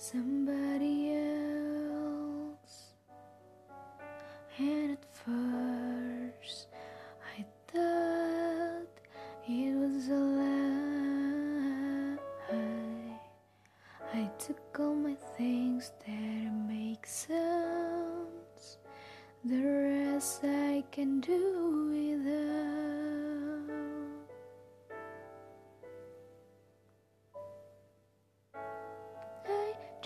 somebody else. And at first, I thought it was a lie. I took all my things that make sense. The rest I can do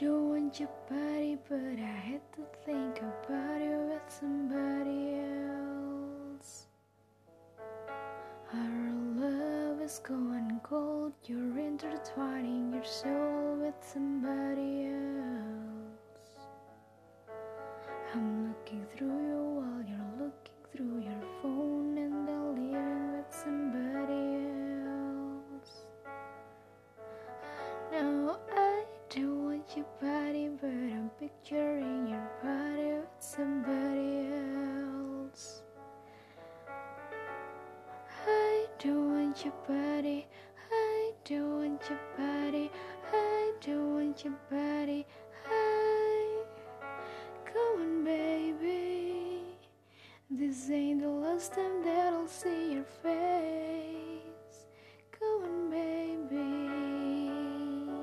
don't want your body, but I had to think about it with somebody else. Our love is going cold, you're intertwining your soul with somebody else. I'm looking through your body, but I'm picturing your body with somebody else. I don't want your body, I don't want your body, I don't want your body, I. Come on, baby. This ain't the last time that I'll see your face.